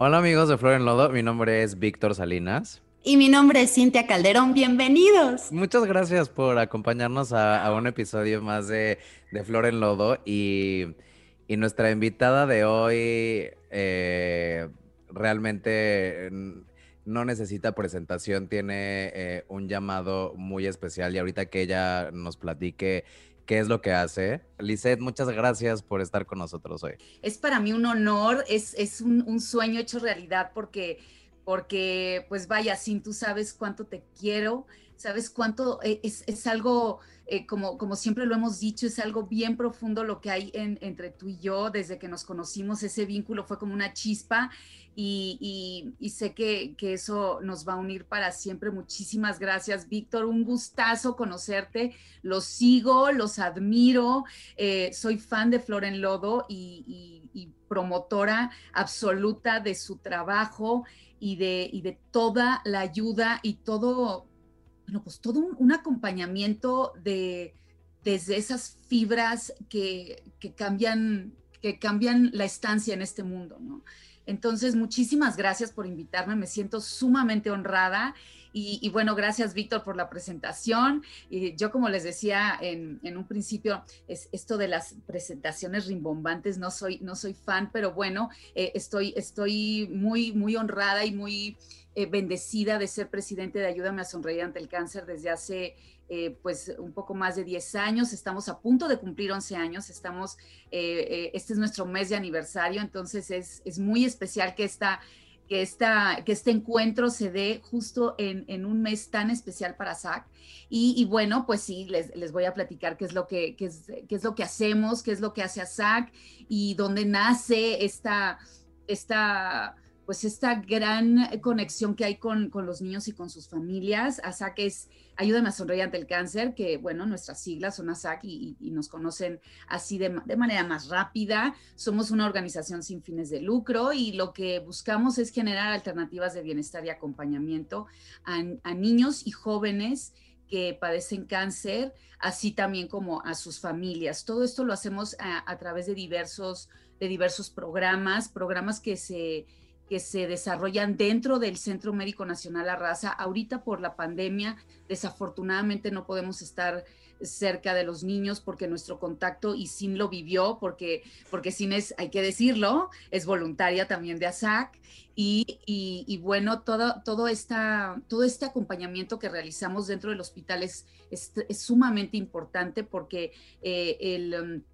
Hola amigos de Flor en Lodo, mi nombre es Víctor Salinas. Y mi nombre es Cintia Calderón, bienvenidos. Muchas gracias por acompañarnos a, un episodio más de, Flor en Lodo. Y, nuestra invitada de hoy eh, realmente no necesita presentación, tiene eh, un llamado muy especial. Y ahorita que ella nos platique qué es lo que hace. Lisette, muchas gracias por estar con nosotros hoy. Es para mí un honor, es, es un, sueño hecho realidad porque, porque, pues vaya, sin tú sabes cuánto te quiero, sabes cuánto eh, es, es algo eh, como, como siempre lo hemos dicho, es algo bien profundo lo que hay entre tú y yo. Desde que nos conocimos, ese vínculo fue como una chispa y, sé que, eso nos va a unir para siempre. Muchísimas gracias, Víctor. Un gustazo conocerte. Los sigo, los admiro. Eh, soy fan de Flor en Lodo y, y promotora absoluta de su trabajo y de, y de toda la ayuda y todo bueno, pues todo un, acompañamiento de desde esas fibras que, cambian, que cambian la estancia en este mundo, ¿no? Entonces, muchísimas gracias por invitarme, me siento sumamente honrada y, bueno, gracias Víctor por la presentación. Y yo como les decía en, un principio, es esto de las presentaciones rimbombantes, no soy, no soy fan, pero bueno, eh, estoy, estoy muy, muy honrada y muy eh, bendecida de ser presidente de Ayúdame a Sonreír ante el Cáncer desde hace eh, pues un poco más de 10 años, estamos a punto de cumplir 11 años, estamos, eh, este es nuestro mes de aniversario, entonces es, muy especial que esta... Que, esta, que este encuentro se dé justo en, un mes tan especial para SAC. Y, bueno, pues sí, les, voy a platicar qué es, lo que, qué es, es lo que hacemos, qué es lo que hace SAC y dónde nace esta, esta pues esta gran conexión que hay con, los niños y con sus familias. ASAC es Ayúdame a Sonreír ante el Cáncer, que bueno, nuestras siglas son ASAC y, nos conocen así de, manera más rápida. Somos una organización sin fines de lucro y lo que buscamos es generar alternativas de bienestar y acompañamiento a, niños y jóvenes que padecen cáncer, así también como a sus familias. Todo esto lo hacemos a, a través de diversos, de diversos programas, programas que se que se desarrollan dentro del Centro Médico Nacional Arrasa. Ahorita por la pandemia, desafortunadamente no podemos estar cerca de los niños porque nuestro contacto y Sin lo vivió, porque, porque Sin es, hay que decirlo, es voluntaria también de ASAC. Y, y, bueno, todo, todo, esta, todo este acompañamiento que realizamos dentro del hospital es, es, sumamente importante porque eh, el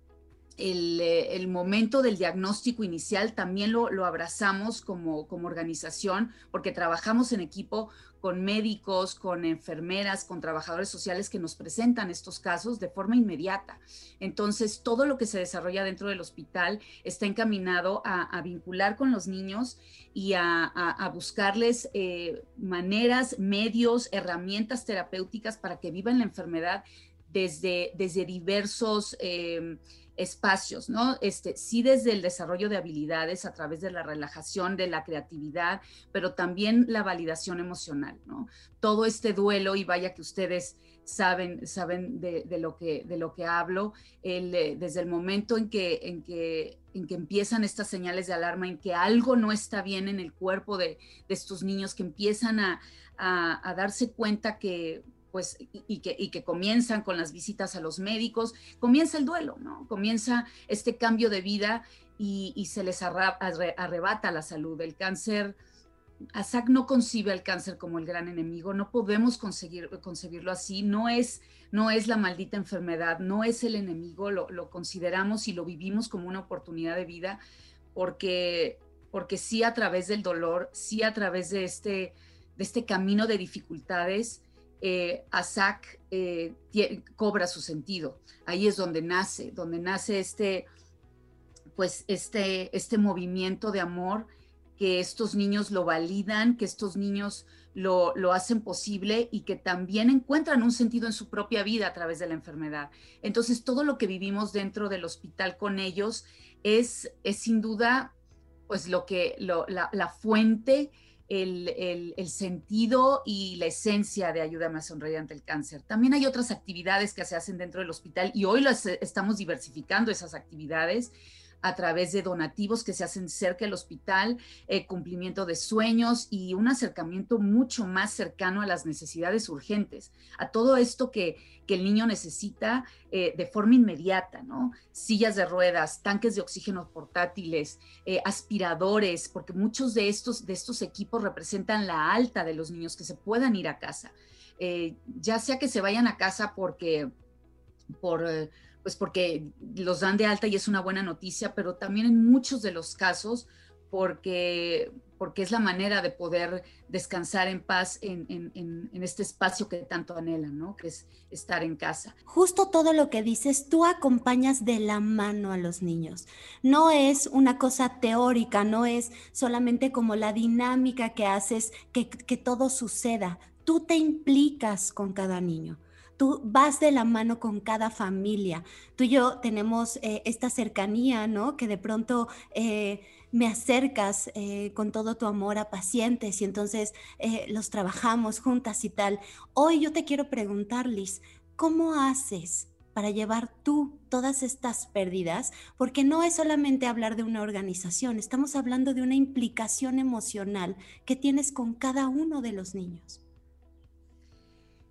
eh, el, momento del diagnóstico inicial también lo, abrazamos como, como, organización porque trabajamos en equipo con médicos, con enfermeras, con trabajadores sociales que nos presentan estos casos de forma inmediata. Entonces, todo lo que se desarrolla dentro del hospital está encaminado a, vincular con los niños y a, buscarles eh, maneras, medios, herramientas terapéuticas para que vivan la enfermedad desde, desde diversos... Eh, espacios, ¿no? Este, sí desde el desarrollo de habilidades a través de la relajación, de la creatividad, pero también la validación emocional, ¿no? Todo este duelo, y vaya que ustedes saben, saben de, lo, que, de lo que hablo, eh, desde el momento en que, en, que, en que empiezan estas señales de alarma, en que algo no está bien en el cuerpo de, estos niños, que empiezan a, a darse cuenta que pues, y, que, y que comienzan con las visitas a los médicos, comienza el duelo, ¿no? Comienza este cambio de vida y, se les arrebata la salud. El cáncer, ASAC no concibe al cáncer como el gran enemigo, no podemos conseguir, concebirlo así, no es, no es la maldita enfermedad, no es el enemigo, lo, lo consideramos y lo vivimos como una oportunidad de vida, porque, porque sí a través del dolor, sí a través de este, de este camino de dificultades, eh, ASAC eh, cobra su sentido. Ahí es donde nace, donde nace este, pues este, este movimiento de amor que estos niños lo validan, que estos niños lo, hacen posible y que también encuentran un sentido en su propia vida a través de la enfermedad. Entonces, todo lo que vivimos dentro del hospital con ellos es, es sin duda, pues lo que, la, la fuente el, sentido y la esencia de Ayúdame a Sonreír ante el Cáncer. También hay otras actividades que se hacen dentro del hospital y hoy las estamos diversificando esas actividades. A través de donativos que se hacen cerca del hospital, eh, cumplimiento de sueños y un acercamiento mucho más cercano a las necesidades urgentes, a todo esto que, el niño necesita eh, de forma inmediata, ¿no? Sillas de ruedas, tanques de oxígeno portátiles, eh, aspiradores, porque muchos de estos, de estos equipos representan la alta de los niños que se puedan ir a casa. ya sea que se vayan a casa porque por pues porque los dan de alta y es una buena noticia, pero también en muchos de los casos porque, porque es la manera de poder descansar en paz en, en, este espacio que tanto anhelan, ¿no? Que es estar en casa. Justo todo lo que dices, tú acompañas de la mano a los niños. No es una cosa teórica, no es solamente como la dinámica que haces que, que todo suceda. Tú te implicas con cada niño tú vas de la mano con cada familia. Tú y yo tenemos eh, esta cercanía, ¿no? Que de pronto eh, me acercas eh, con todo tu amor a pacientes y entonces los trabajamos juntas y tal. Hoy yo te quiero preguntar, Liz, ¿cómo haces? para llevar tú todas estas pérdidas, porque no es solamente hablar de una organización, estamos hablando de una implicación emocional que tienes con cada uno de los niños.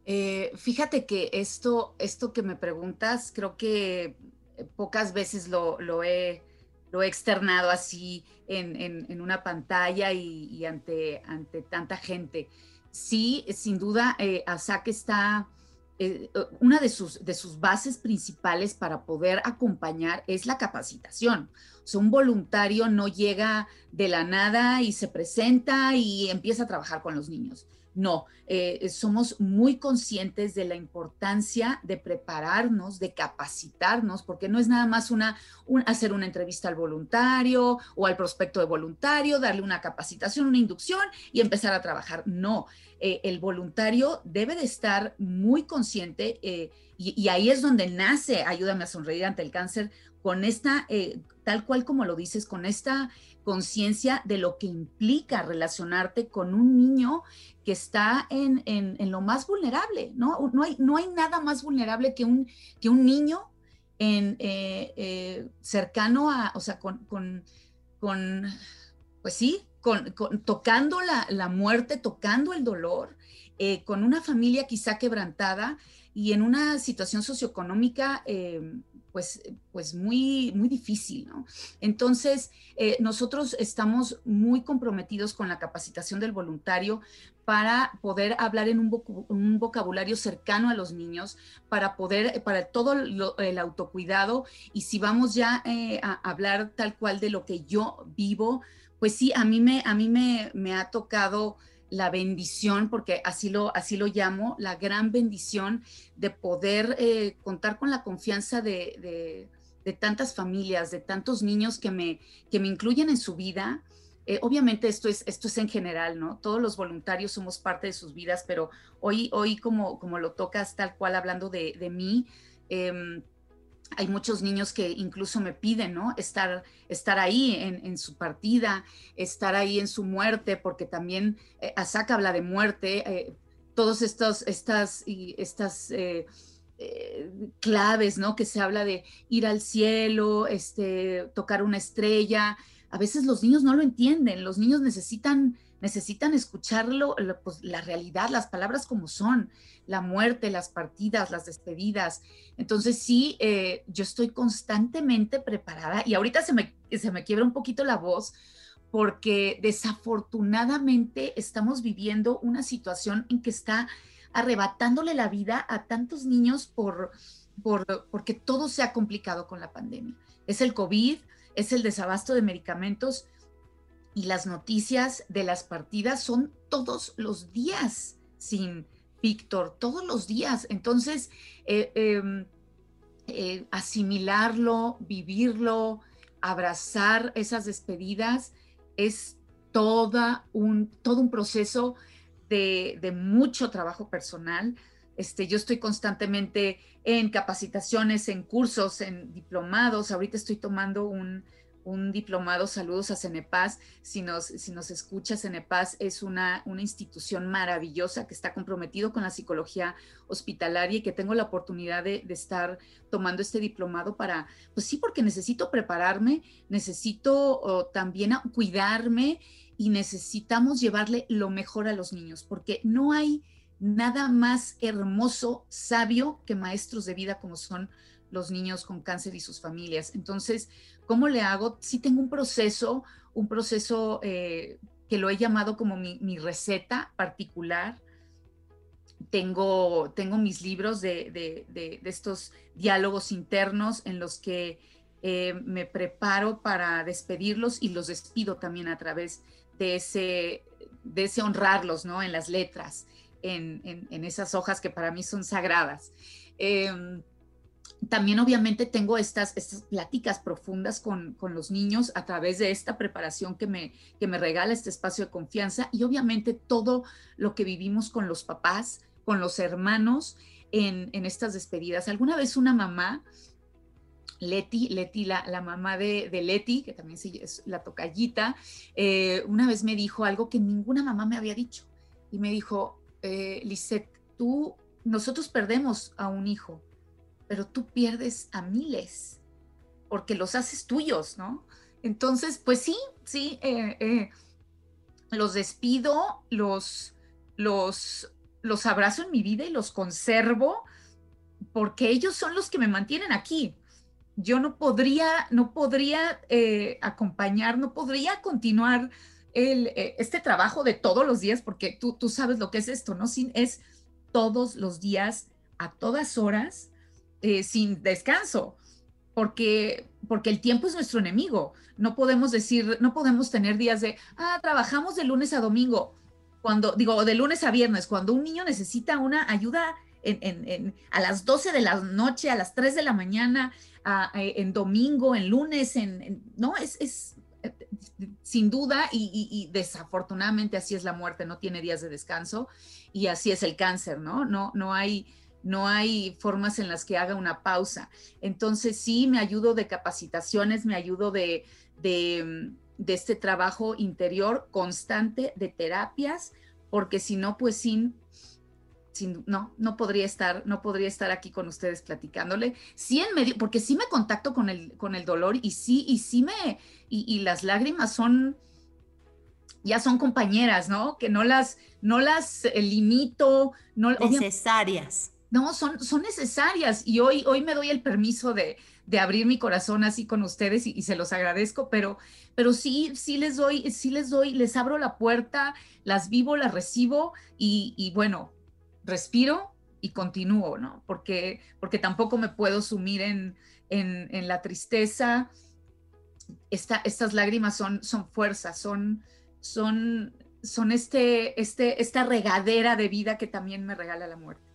Eh, fíjate que esto, esto que me preguntas, creo que eh, pocas veces lo, he, externado así en, una pantalla y, ante, ante tanta gente. Sí, sin duda, eh, ASAC está, eh, una de sus, de sus bases principales para poder acompañar es la capacitación. O sea, un voluntario no llega de la nada y se presenta y empieza a trabajar con los niños no, eh, somos muy conscientes de la importancia de prepararnos, de capacitarnos, porque no es nada más una, hacer una entrevista al voluntario o al prospecto de voluntario, darle una capacitación, una inducción y empezar a trabajar. No, eh, el voluntario debe de estar muy consciente eh, y, y, ahí es donde nace Ayúdame a sonreír ante el cáncer con esta, tal cual como lo dices, con esta conciencia de lo que implica relacionarte con un niño que está en, en, lo más vulnerable, ¿no? No hay, no hay nada más vulnerable que un, que un niño en, eh, eh, cercano a, o sea, con, con, pues sí, con, tocando la, la, muerte, tocando el dolor, eh, con una familia quizá quebrantada y en una situación socioeconómica pues, pues muy, muy difícil, ¿no? Entonces, eh, nosotros estamos muy comprometidos con la capacitación del voluntario para poder hablar en un, vocabulario cercano a los niños, para poder, para todo el autocuidado. Y si vamos ya eh, a hablar tal cual de lo que yo vivo, pues sí, a mí me, a mí me, me ha tocado la bendición, porque así lo, así lo llamo, la gran bendición de poder eh, contar con la confianza de, tantas familias, de tantos niños que me, que me incluyen en su vida. Eh, obviamente esto es, esto es en general, ¿no? Todos los voluntarios somos parte de sus vidas, pero hoy, hoy como, como lo tocas tal cual hablando de, mí, em, hay muchos niños que incluso me piden, ¿no? Estar, estar ahí en, su partida, estar ahí en su muerte, porque también eh, habla de muerte, eh, todos estos, estas, y estas eh, eh, claves, ¿no? Que se habla de ir al cielo, este, tocar una estrella. A veces los niños no lo entienden, los niños necesitan necesitan escucharlo, pues, la realidad, las palabras como son, la muerte, las partidas, las despedidas. Entonces sí, eh, yo estoy constantemente preparada y ahorita se me, se me quiebra un poquito la voz porque desafortunadamente estamos viviendo una situación en que está arrebatándole la vida a tantos niños por, por, porque todo se ha complicado con la pandemia. Es el COVID, es el desabasto de medicamentos y las noticias de las partidas son todos los días sin Víctor, todos los días. Entonces, eh, em, eh, asimilarlo, vivirlo, abrazar esas despedidas es toda un, todo un proceso de, de, mucho trabajo personal. Este, yo estoy constantemente en capacitaciones, en cursos, en diplomados. Ahorita estoy tomando un, un diplomado, saludos a Cenepaz, si nos, si nos escucha, Cenepaz es una, una institución maravillosa que está comprometido con la psicología hospitalaria y que tengo la oportunidad de, estar tomando este diplomado para, pues sí, porque necesito prepararme, necesito también cuidarme y necesitamos llevarle lo mejor a los niños, porque no hay nada más hermoso, sabio que maestros de vida como son los niños con cáncer y sus familias. Entonces, ¿cómo le hago? Sí tengo un proceso, un proceso eh, que lo he llamado como mi, receta particular. Tengo, tengo mis libros de, estos diálogos internos en los que eh, me preparo para despedirlos y los despido también a través de ese, de ese honrarlos, ¿no? En las letras, en, esas hojas que para mí son sagradas. Em, también obviamente tengo estas, estas pláticas profundas con, los niños a través de esta preparación que me, que me regala este espacio de confianza y obviamente todo lo que vivimos con los papás, con los hermanos en, estas despedidas. Alguna vez una mamá, Leti, Leti, la, mamá de, Leti, que también es la tocallita, eh, una vez me dijo algo que ninguna mamá me había dicho y me dijo, eh, tú, nosotros perdemos a un hijo pero tú pierdes a miles porque los haces tuyos, ¿no? Entonces, pues sí, sí, eh, eh, los despido, los, los, los abrazo en mi vida y los conservo porque ellos son los que me mantienen aquí. Yo no podría, no podría eh, acompañar, no podría continuar el, este trabajo de todos los días, porque tú, tú sabes lo que es esto, ¿no? Sin, es todos los días, a todas horas, eh, sin descanso, porque, porque el tiempo es nuestro enemigo. No podemos decir, no podemos tener días de, ah, trabajamos de lunes a domingo, cuando, digo, de lunes a viernes, cuando un niño necesita una ayuda a las 12 de la noche, a las 3 de la mañana, en domingo, en lunes, no, es, es sin duda y, y, desafortunadamente así es la muerte, no tiene días de descanso y así es el cáncer, ¿no? No, no hay no hay formas en las que haga una pausa. Entonces sí, me ayudo de capacitaciones, me ayudo de, de, este trabajo interior constante de terapias, porque si no, pues sin, sin, no, no podría estar, no podría estar aquí con ustedes platicándole. Sí en medio, porque sí me contacto con el, con el dolor y sí, y sí me, y, las lágrimas son, ya son compañeras, ¿no? Que no las, no las limito, no necesarias no, son, son necesarias y hoy, hoy me doy el permiso de, abrir mi corazón así con ustedes y, se los agradezco, pero, pero sí, sí les doy, sí les doy, les abro la puerta, las vivo, las recibo y, bueno, respiro y continúo, ¿no? Porque, porque tampoco me puedo sumir en, en, la tristeza. estas lágrimas son, son fuerzas, son, son, son este, este, esta regadera de vida que también me regala la muerte.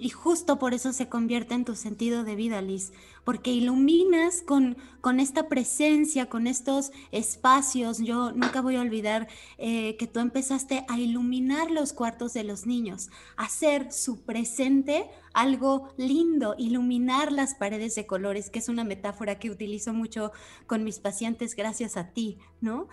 Y justo por eso se convierte en tu sentido de vida, Liz, porque iluminas con, con esta presencia, con estos espacios. Yo nunca voy a olvidar eh, que tú empezaste a iluminar los cuartos de los niños, hacer su presente algo lindo, iluminar las paredes de colores, que es una metáfora que utilizo mucho con mis pacientes gracias a ti, ¿no?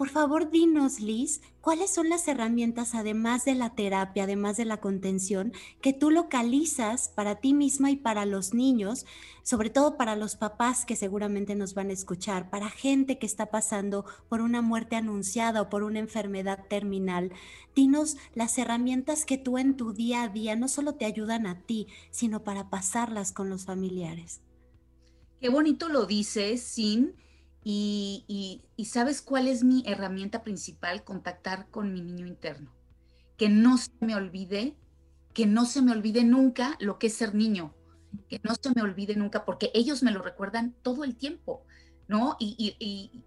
Por favor, dinos, Liz, ¿cuáles son las herramientas, además de la terapia, además de la contención, que tú localizas para ti misma y para los niños, sobre todo para los papás que seguramente nos van a escuchar, para gente que está pasando por una muerte anunciada o por una enfermedad terminal? Dinos las herramientas que tú en tu día a día no solo te ayudan a ti, sino para pasarlas con los familiares. Qué bonito lo dices, Sin y, sabes cuál es mi herramienta principal, contactar con mi niño interno. Que no se me olvide, que no se me olvide nunca lo que es ser niño, que no se me olvide nunca, porque ellos me lo recuerdan todo el tiempo. ¿no? Y,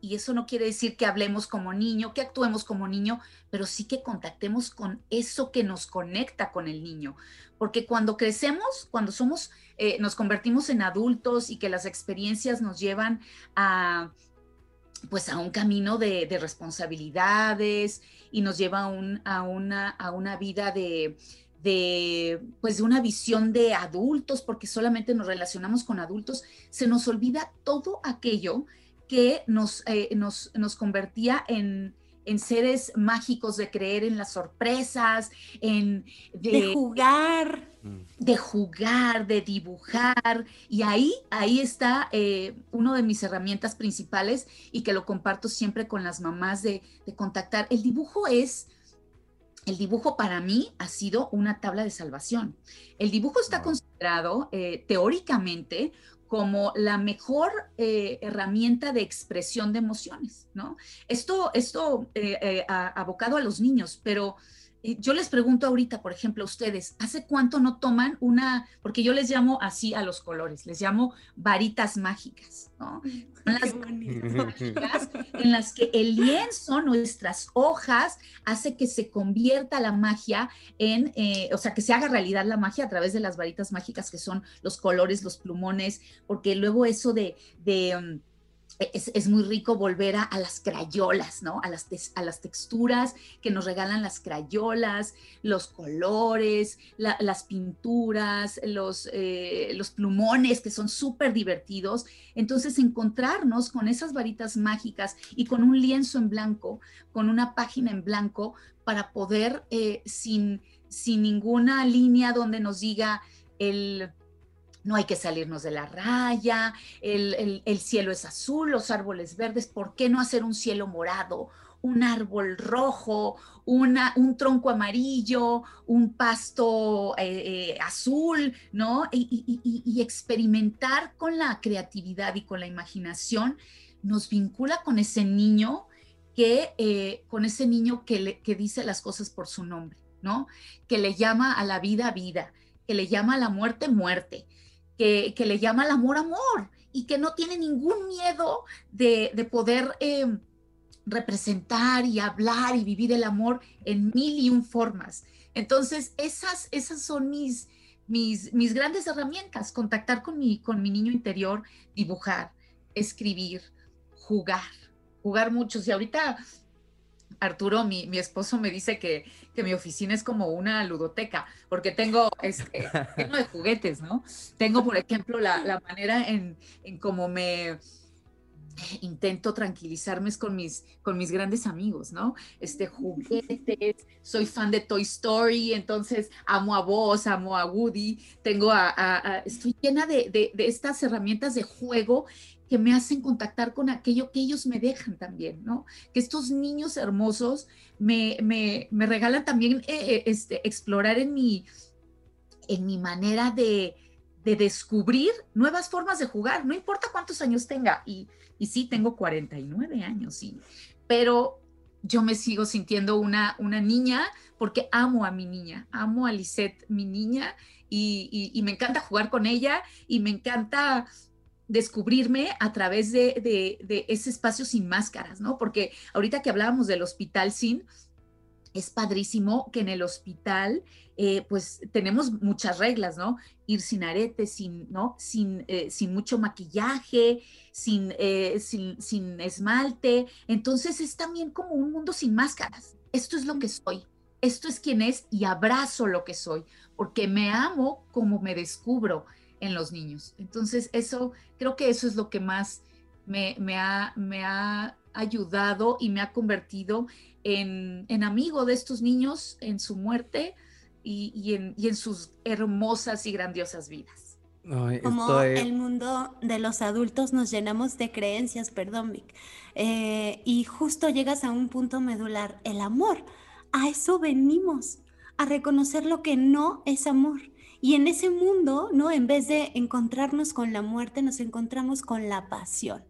y, eso no quiere decir que hablemos como niño, que actuemos como niño, pero sí que contactemos con eso que nos conecta con el niño. Porque cuando crecemos, cuando somos, eh, nos convertimos en adultos y que las experiencias nos llevan a pues a un camino de, responsabilidades y nos lleva a, a, una, a una vida de, de, pues de una visión de adultos, porque solamente nos relacionamos con adultos, se nos olvida todo aquello que nos, eh, nos, nos convertía en, en seres mágicos, de creer en las sorpresas, en de, jugar. Mm. De jugar, de dibujar. Y ahí, ahí está eh, una de mis herramientas principales y que lo comparto siempre con las mamás de, contactar. El dibujo es, el dibujo para mí ha sido una tabla de salvación. El dibujo está considerado eh, teóricamente como la mejor eh, herramienta de expresión de emociones, ¿no? Esto, esto eh, eh, abocado a los niños, pero yo les pregunto ahorita, por ejemplo, a ustedes, ¿hace cuánto no toman una, porque yo les llamo así a los colores, les llamo varitas mágicas, ¿no? las mágicas en las que el lienzo, nuestras hojas, hace que se convierta la magia en, eh, o sea, que se haga realidad la magia a través de las varitas mágicas que son los colores, los plumones, porque luego eso de... de es, muy rico volver a, las crayolas, ¿no? A las, a las texturas que nos regalan las crayolas, los colores, las pinturas, los, eh, los plumones que son súper divertidos. Entonces, encontrarnos con esas varitas mágicas y con un lienzo en blanco, con una página en blanco, para poder, eh, sin, sin ninguna línea donde nos diga el no hay que salirnos de la raya, el, cielo es azul, los árboles verdes, ¿por qué no hacer un cielo morado, un árbol rojo, una, un tronco amarillo, un pasto eh, eh, azul, ¿no? Y, experimentar con la creatividad y con la imaginación nos vincula con ese niño que, eh, con ese niño que, que dice las cosas por su nombre, ¿no? Que le llama a la vida vida, que le llama a la muerte muerte, que, le llama el amor amor y que no tiene ningún miedo de, poder em, representar y hablar y vivir el amor en mil y un formas. Entonces, esas, esas son mis, mis, mis grandes herramientas, contactar con mi, con mi niño interior, dibujar, escribir, jugar, jugar mucho. Y ahorita Arturo, mi, mi, esposo, me dice que, que, mi oficina es como una ludoteca, porque tengo este, lleno de juguetes, ¿no? Tengo, por ejemplo, la, la manera en, en cómo me intento tranquilizarme con mis, con mis grandes amigos, ¿no? Este, juguetes, soy fan de Toy Story, entonces amo a vos, amo a Woody, tengo a, estoy llena de, de, de estas herramientas de juego que me hacen contactar con aquello que ellos me dejan también, ¿no? Que estos niños hermosos me, me, me regalan también eh, eh, este, explorar en mi, en mi manera de, de, descubrir nuevas formas de jugar, no importa cuántos años tenga, y, y sí, tengo 49 años, sí, pero yo me sigo sintiendo una, una niña porque amo a mi niña, amo a Lisette, mi niña, y, y, me encanta jugar con ella y me encanta descubrirme a través de, ese espacio sin máscaras, ¿no? Porque ahorita que hablábamos del hospital sin, es padrísimo que en el hospital, eh, pues tenemos muchas reglas, ¿no? Ir sin aretes, sin, ¿no? Sin, eh, sin mucho maquillaje, sin, eh, sin, sin esmalte. Entonces es también como un mundo sin máscaras. Esto es lo que soy. Esto es quien es y abrazo lo que soy, porque me amo como me descubro en los niños. Entonces, eso, creo que eso es lo que más me, ha, me ha ayudado y me ha convertido en, amigo de estos niños en su muerte y, en, sus hermosas y grandiosas vidas. Como el mundo de los adultos nos llenamos de creencias, perdón, Vic, eh, y justo llegas a un punto medular, el amor. A eso venimos, a reconocer lo que no es amor y en ese mundo, ¿no? En vez de encontrarnos con la muerte, nos encontramos con la pasión,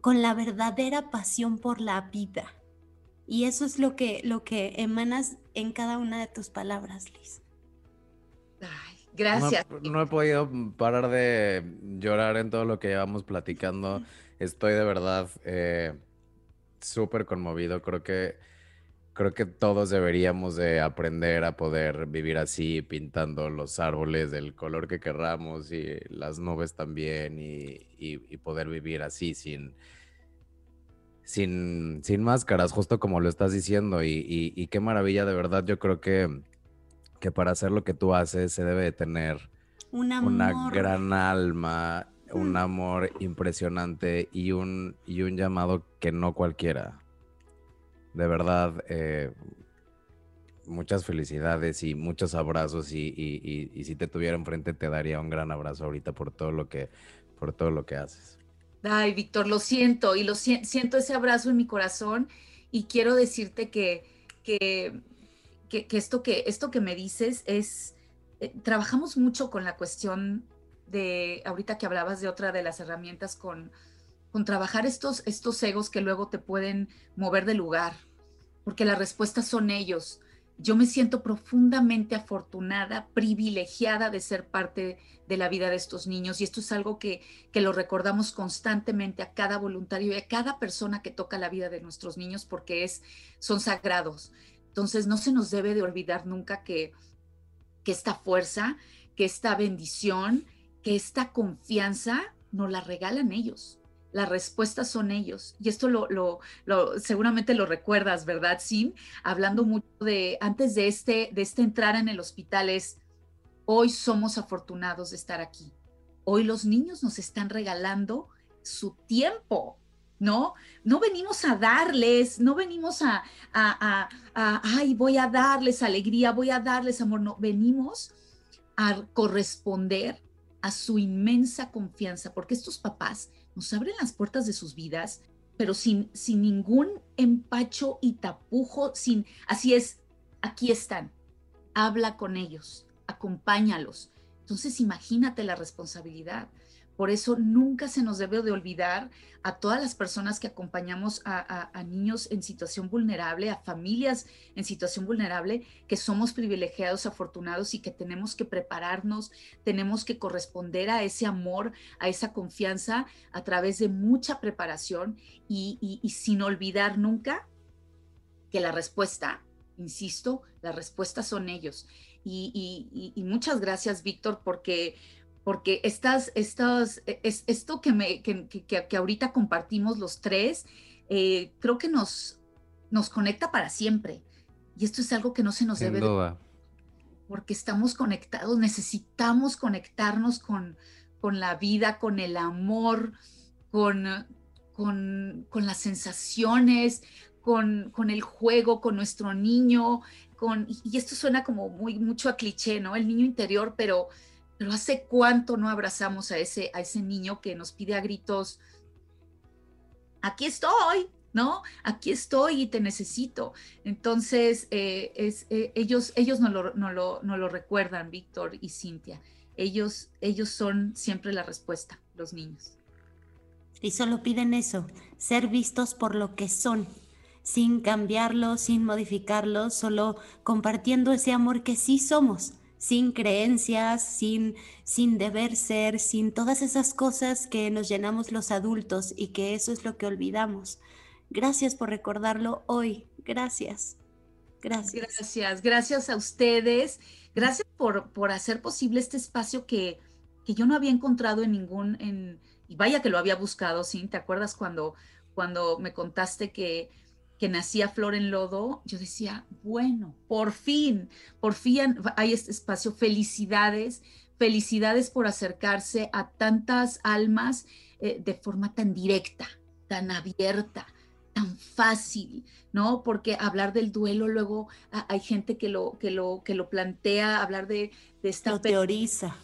con la verdadera pasión por la vida. Y eso es lo que, lo que emanas en cada una de tus palabras, Liz. Ay, gracias. No, he podido parar de llorar en todo lo que llevamos platicando. Estoy de verdad eh, súper conmovido. Creo que creo que todos deberíamos de aprender a poder vivir así, pintando los árboles del color que querramos y las nubes también y, poder vivir así sin, sin, sin máscaras, justo como lo estás diciendo. Y, qué maravilla, de verdad, yo creo que, que para hacer lo que tú haces se debe de tener una gran alma, un Mm. amor impresionante y un, y un llamado que no cualquiera. De verdad, eh, muchas felicidades y muchos abrazos y, y- y- y si te tuviera enfrente te daría un gran abrazo ahorita por todo lo que, por todo lo que haces. Ay, Víctor, lo siento y lo sien- siento ese abrazo en mi corazón y quiero decirte que, que, que- que esto que esto que me dices es, eh, trabajamos mucho con la cuestión de, ahorita que hablabas de otra de las herramientas, con, con trabajar estos, estos egos que luego te pueden mover de lugar, porque las respuestas son ellos. Yo me siento profundamente afortunada, privilegiada de ser parte de la vida de estos niños y esto es algo que, que lo recordamos constantemente a cada voluntario y a cada persona que toca la vida de nuestros niños porque es, son sagrados. Entonces no se nos debe de olvidar nunca que, que esta fuerza, que esta bendición, que esta confianza nos la regalan ellos. Las respuestas son ellos. Y esto lo, lo, lo seguramente lo recuerdas, ¿verdad, Sim? Hablando mucho de, antes de este, de este entrar en el hospital es, hoy somos afortunados de estar aquí. Hoy los niños nos están regalando su tiempo, ¿no? No venimos a darles, no venimos a, a, a, a, ay, voy a darles alegría, voy a darles amor, no, venimos a corresponder a su inmensa confianza, porque estos papás nos abren las puertas de sus vidas, pero sin, sin ningún empacho y tapujo, sin, así es, aquí están, habla con ellos, acompáñalos. Entonces imagínate la responsabilidad. Por eso nunca se nos debe de olvidar a todas las personas que acompañamos a, niños en situación vulnerable, a familias en situación vulnerable, que somos privilegiados, afortunados y que tenemos que prepararnos, tenemos que corresponder a ese amor, a esa confianza a través de mucha preparación y sin olvidar nunca que la respuesta, insisto, la respuesta son ellos. Y, y muchas gracias, Víctor, porque porque estas, estas, es, esto que, me, que, que, que, ahorita compartimos los tres, eh, creo que nos, nos conecta para siempre. Y esto es algo que no se nos Sin debe duda. Porque estamos conectados, necesitamos conectarnos con, con la vida, con el amor, con, con, con las sensaciones, con, con, el juego, con nuestro niño, con, y esto suena como muy mucho a cliché, ¿no? El niño interior, pero pero hace cuánto no abrazamos a ese, a ese niño que nos pide a gritos, aquí estoy, ¿no? Aquí estoy y te necesito. Entonces, eh, eh, ellos, ellos no lo, no, lo, no lo recuerdan, Víctor y Cintia. Ellos, ellos son siempre la respuesta, los niños. Y solo piden eso, ser vistos por lo que son, sin cambiarlo, sin modificarlo, solo compartiendo ese amor que sí somos sin creencias, sin, sin deber ser, sin todas esas cosas que nos llenamos los adultos y que eso es lo que olvidamos. Gracias por recordarlo hoy. Gracias. Gracias. Gracias. Gracias a ustedes. Gracias por, por hacer posible este espacio que, que yo no había encontrado en ningún, en, y vaya que lo había buscado, ¿sí? ¿Te acuerdas cuando, cuando me contaste que que nacía Flor en Lodo, yo decía, bueno, por fin, por fin hay este espacio. Felicidades, felicidades por acercarse a tantas almas eh, de forma tan directa, tan abierta, tan fácil, ¿no? Porque hablar del duelo luego a, hay gente que lo, que lo, que lo plantea, hablar de, de esta... Lo teoriza.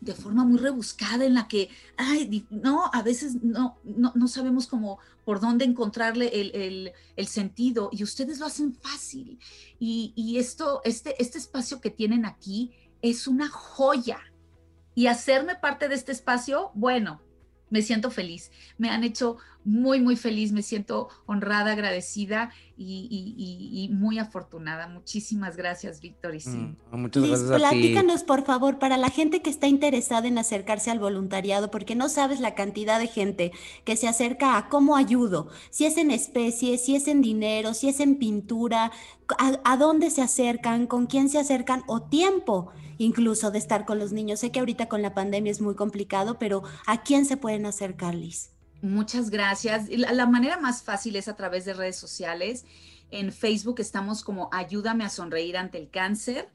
De, forma muy rebuscada en la que, ay, no, a veces no, no, no sabemos cómo, por dónde encontrarle el, el, el, sentido y ustedes lo hacen fácil. Y, y esto, este, este espacio que tienen aquí es una joya. Y hacerme parte de este espacio, bueno, me siento feliz. Me han hecho muy, muy feliz. Me siento honrada, agradecida y, y, y muy afortunada. Muchísimas gracias, Víctor y sí. Mm, muchas Liz, gracias a platícanos, ti. por favor, para la gente que está interesada en acercarse al voluntariado, porque no sabes la cantidad de gente que se acerca a cómo ayudo, si es en especie, si es en dinero, si es en pintura, a, a dónde se acercan, con quién se acercan o tiempo incluso de estar con los niños. Sé que ahorita con la pandemia es muy complicado, pero ¿a quién se pueden acercar, Liz? Muchas gracias. La, manera más fácil es a través de redes sociales. En Facebook estamos como Ayúdame a sonreír ante el cáncer.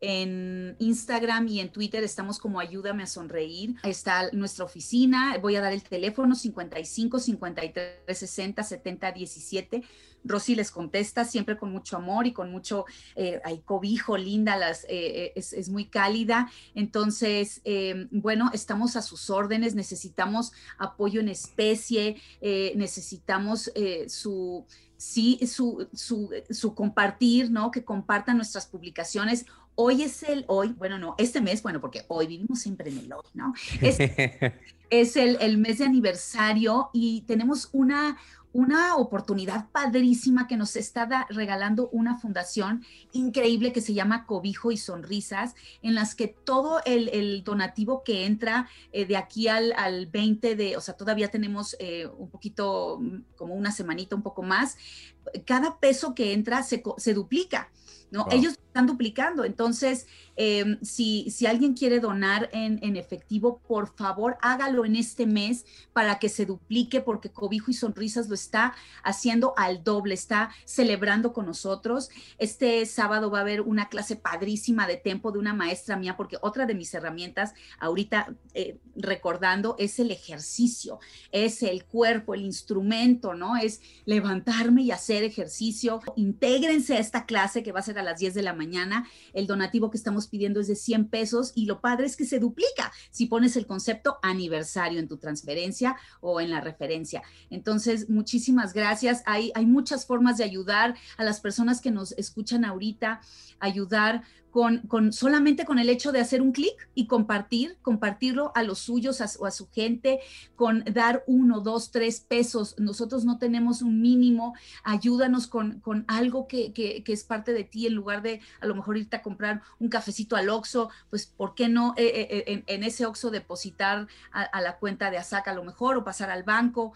En Instagram y en Twitter estamos como Ayúdame a Sonreír. Está nuestra oficina. Voy a dar el teléfono 55 53 60 70 17. Rosy les contesta siempre con mucho amor y con mucho, eh, hay cobijo, linda, las, eh, eh, es, muy cálida. Entonces, bueno, estamos a sus órdenes, necesitamos apoyo en especie, necesitamos su sí, su, su, compartir, ¿no? Que compartan nuestras publicaciones. Hoy es el, hoy, bueno, no, este mes, bueno, porque hoy vivimos siempre en el hoy, ¿no? Es, es el, el, mes de aniversario y tenemos una, una oportunidad padrísima que nos está regalando una fundación increíble que se llama Cobijo y Sonrisas, en las que todo el, donativo que entra eh, de aquí al, al, 20 de, o sea, todavía tenemos eh, un poquito, mm, como una semanita, un poco más, cada peso que entra se, se duplica. ¿no? Ellos están duplicando. Entonces, em, si, si, alguien quiere donar en, en, efectivo, por favor, hágalo en este mes para que se duplique, porque Cobijo y Sonrisas lo está haciendo al doble, está celebrando con nosotros. Este sábado va a haber una clase padrísima de tempo de una maestra mía, porque otra de mis herramientas, ahorita eh, recordando, es el ejercicio, es el cuerpo, el instrumento, ¿no? Es levantarme y hacer ejercicio. Intégrense a esta clase que va a ser a las 10 de la mañana. El donativo que estamos pidiendo es de 100 pesos y lo padre es que se duplica si pones el concepto aniversario en tu transferencia o en la referencia. Entonces, muchísimas gracias. Hay, hay muchas formas de ayudar a las personas que nos escuchan ahorita, ayudar con, solamente con el hecho de hacer un clic y compartir, compartirlo a los suyos o a su gente, con dar uno, dos, tres pesos. Nosotros no tenemos un mínimo, ayúdanos con, con algo que, que, es parte de ti en lugar de a lo mejor irte a comprar un cafecito al Oxxo, pues ¿por qué no eh, eh, eh, en, ese Oxxo depositar a, a la cuenta de ASAC a lo mejor o pasar al banco?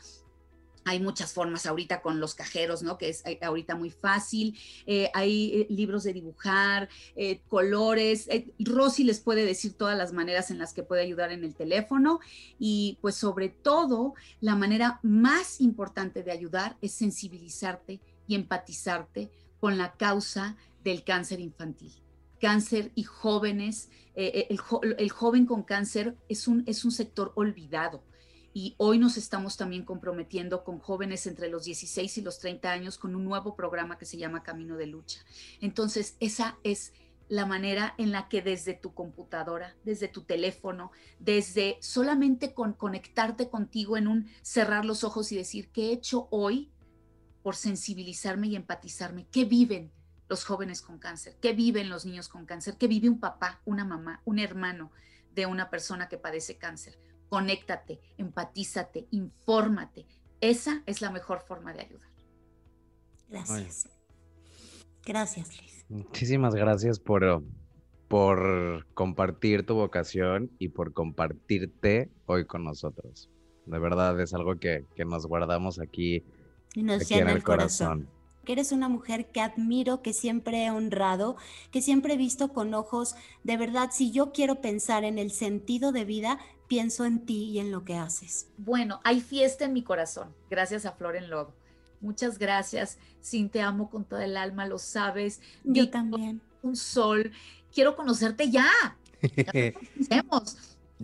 Hay muchas formas ahorita con los cajeros, ¿no? Que es eh, ahorita muy fácil. Eh, hay eh, libros de dibujar, colores. Rosy les puede decir todas las maneras en las que puede ayudar en el teléfono. Y pues sobre todo, la manera más importante de ayudar es sensibilizarte y empatizarte con la causa del cáncer infantil. Cáncer y jóvenes. el, el, joven con cáncer es un, es un sector olvidado y hoy nos estamos también comprometiendo con jóvenes entre los 16 y los 30 años con un nuevo programa que se llama Camino de Lucha. Entonces, esa es la manera en la que desde tu computadora, desde tu teléfono, desde solamente con conectarte contigo en un cerrar los ojos y decir, ¿qué he hecho hoy por sensibilizarme y empatizarme? ¿Qué viven los jóvenes con cáncer? ¿Qué viven los niños con cáncer? ¿Qué vive un papá, una mamá, un hermano de una persona que padece cáncer? Conéctate, empatízate, infórmate. Esa es la mejor forma de ayudar. Gracias. Gracias, Liz. Muchísimas gracias por, por compartir tu vocación y por compartirte hoy con nosotros. De verdad es algo que, nos guardamos aquí, y nos llena en el corazón que eres una mujer que admiro, que siempre he honrado, que siempre he visto con ojos, de verdad, si yo quiero pensar en el sentido de vida, pienso en ti y en lo que haces. Bueno, hay fiesta en mi corazón, gracias a Flor en Lodo. Muchas gracias, Sin te amo con toda el alma, lo sabes. Yo también. Un sol. Quiero conocerte ya. ya con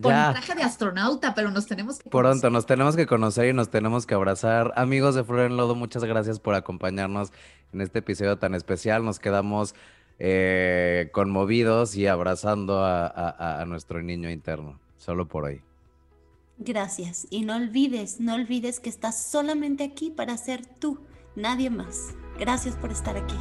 traje de astronauta, pero nos tenemos que Pronto, nos tenemos que conocer y nos tenemos que abrazar. Amigos de Flor en Lodo, muchas gracias por acompañarnos en este episodio tan especial. Nos quedamos eh, conmovidos y abrazando a, a nuestro niño interno, solo por hoy. Gracias. Y no olvides, no olvides que estás solamente aquí para ser tú, nadie más. Gracias por estar aquí.